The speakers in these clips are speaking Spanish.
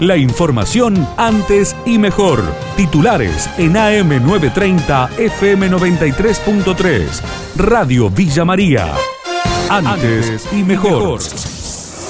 La información antes y mejor. Titulares en AM930 FM93.3. Radio Villa María. Antes y mejor.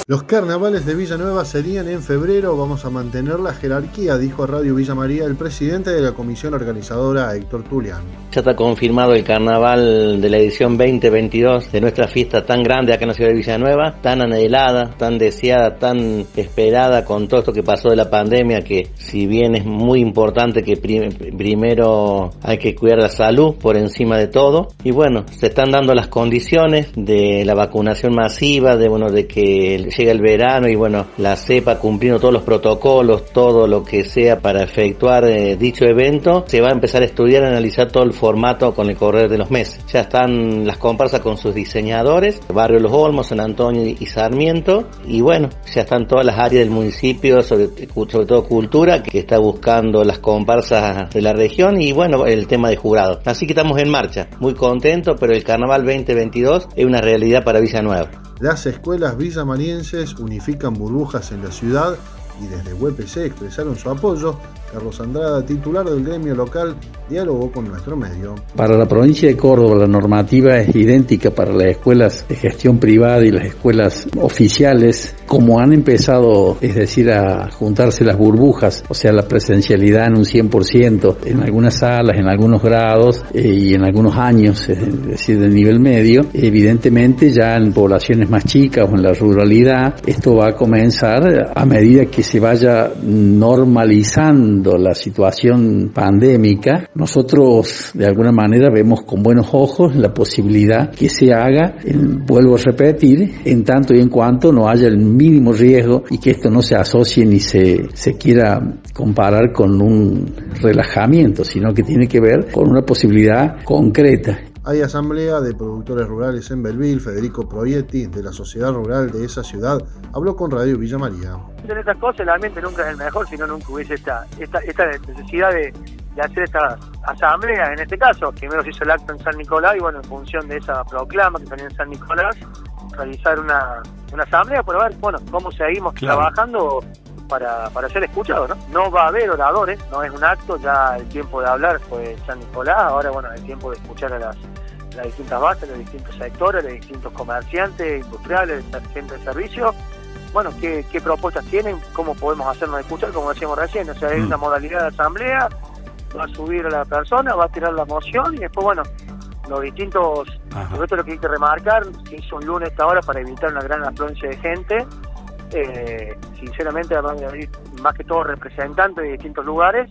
Los carnavales de Villanueva serían en febrero. Vamos a mantener la jerarquía, dijo a Radio Villa María el presidente de la comisión organizadora, Héctor Tulian. Ya está confirmado el carnaval de la edición 2022 de nuestra fiesta tan grande acá en la ciudad de Villanueva, tan anhelada, tan deseada, tan esperada con todo esto que pasó de la pandemia, que si bien es muy importante que primero hay que cuidar la salud por encima de todo. Y bueno, se están dando las condiciones de la vacunación masiva, de bueno, de que llega el verano y bueno, la CEPA cumpliendo todos los protocolos, todo lo que sea para efectuar eh, dicho evento, se va a empezar a estudiar, a analizar todo el formato con el correr de los meses. Ya están las comparsas con sus diseñadores, Barrio Los Olmos, San Antonio y Sarmiento, y bueno, ya están todas las áreas del municipio, sobre, sobre todo cultura, que está buscando las comparsas de la región y bueno, el tema de jurado. Así que estamos en marcha, muy contentos, pero el Carnaval 2022 es una realidad para Villanueva. Las escuelas villamarienses unifican burbujas en la ciudad y desde UPC expresaron su apoyo Carlos Andrada, titular del gremio local, dialogó con nuestro medio. Para la provincia de Córdoba la normativa es idéntica para las escuelas de gestión privada y las escuelas oficiales, como han empezado, es decir, a juntarse las burbujas, o sea, la presencialidad en un 100% en algunas salas, en algunos grados eh, y en algunos años, es decir, del nivel medio, evidentemente ya en poblaciones más chicas o en la ruralidad, esto va a comenzar a medida que se vaya normalizando la situación pandémica, nosotros de alguna manera vemos con buenos ojos la posibilidad que se haga, vuelvo a repetir, en tanto y en cuanto no haya el mínimo riesgo y que esto no se asocie ni se, se quiera comparar con un relajamiento, sino que tiene que ver con una posibilidad concreta. Hay asamblea de productores rurales en Belville. Federico Proietti, de la Sociedad Rural de esa ciudad, habló con Radio Villa María. En estas cosas el ambiente nunca es el mejor si no nunca hubiese esta, esta, esta necesidad de, hacer esta asamblea, en este caso. Primero se hizo el acto en San Nicolás y bueno, en función de esa proclama que tenía en San Nicolás, realizar una, una asamblea para ver, bueno, cómo seguimos trabajando para, para ser escuchados, ¿no? No va a haber oradores, no es un acto, ya el tiempo de hablar fue San Nicolás, ahora bueno, el tiempo de escuchar a las las distintas bases, los distintos sectores, los distintos comerciantes, industriales, gente de servicio. Bueno, ¿qué, propuestas tienen? ¿Cómo podemos hacernos escuchar? Como decíamos recién, o sea, hay mm. una modalidad de asamblea, va a subir a la persona, va a tirar la moción y después, bueno, los distintos, esto lo que hay que remarcar, que hizo un lunes esta hora para evitar una gran afluencia de gente, eh, sinceramente, más que todo representantes de distintos lugares,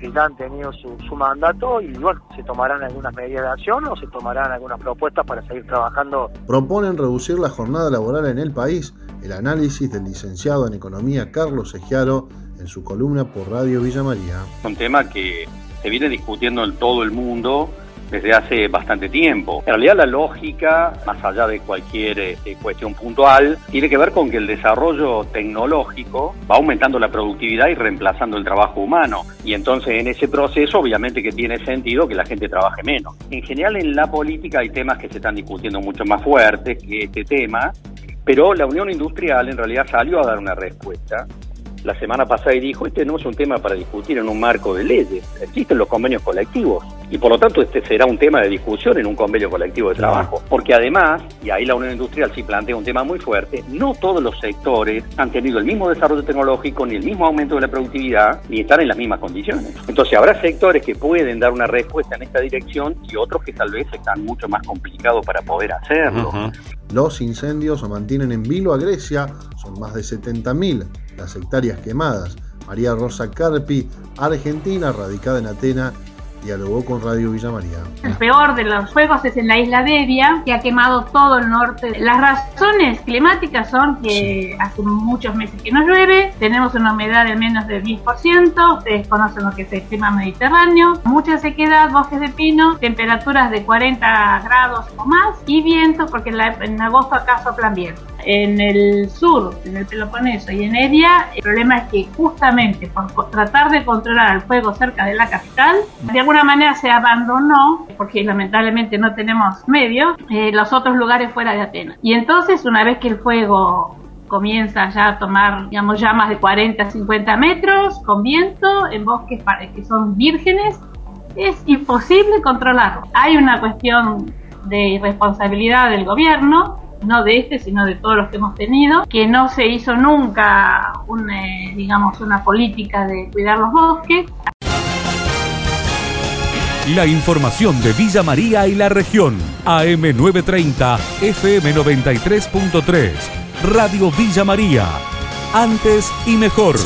que ya han tenido su, su mandato y bueno, se tomarán algunas medidas de acción o se tomarán algunas propuestas para seguir trabajando. Proponen reducir la jornada laboral en el país, el análisis del licenciado en economía Carlos Egiaro en su columna por Radio Villa María. Un tema que se viene discutiendo en todo el mundo desde hace bastante tiempo. En realidad la lógica, más allá de cualquier este, cuestión puntual, tiene que ver con que el desarrollo tecnológico va aumentando la productividad y reemplazando el trabajo humano. Y entonces en ese proceso obviamente que tiene sentido que la gente trabaje menos. En general en la política hay temas que se están discutiendo mucho más fuertes que este tema, pero la Unión Industrial en realidad salió a dar una respuesta la semana pasada y dijo, este no es un tema para discutir en un marco de leyes, existen los convenios colectivos y por lo tanto este será un tema de discusión en un convenio colectivo de trabajo, porque además, y ahí la Unión Industrial sí plantea un tema muy fuerte, no todos los sectores han tenido el mismo desarrollo tecnológico, ni el mismo aumento de la productividad, ni están en las mismas condiciones. Entonces habrá sectores que pueden dar una respuesta en esta dirección y otros que tal vez están mucho más complicados para poder hacerlo. Los incendios se mantienen en vilo a Grecia, son más de 70.000 las hectáreas quemadas. María Rosa Carpi, argentina, radicada en Atenas, dialogó con Radio Villa María. El peor de los fuegos es en la isla de Evia, que ha quemado todo el norte. Las razones climáticas son que hace muchos meses que no llueve, tenemos una humedad de menos del 10%, ustedes conocen lo que es el clima mediterráneo, mucha sequedad, bosques de pino, temperaturas de 40 grados o más y vientos, porque en, agosto acá soplan vientos. En el sur, en el Peloponeso y en Evia, el problema es que justamente por tratar de controlar el fuego cerca de la capital, de alguna manera se abandonó, porque lamentablemente no tenemos medios, eh, los otros lugares fuera de Atenas. Y entonces, una vez que el fuego comienza ya a tomar, digamos, llamas de 40 50 metros con viento en bosques que son vírgenes. Es imposible controlarlo. Hay una cuestión de irresponsabilidad del gobierno, no de este, sino de todos los que hemos tenido, que no se hizo nunca, digamos, una política de cuidar los bosques. La información de Villa María y la región. AM930, FM93.3. Radio Villa María. Antes y mejor.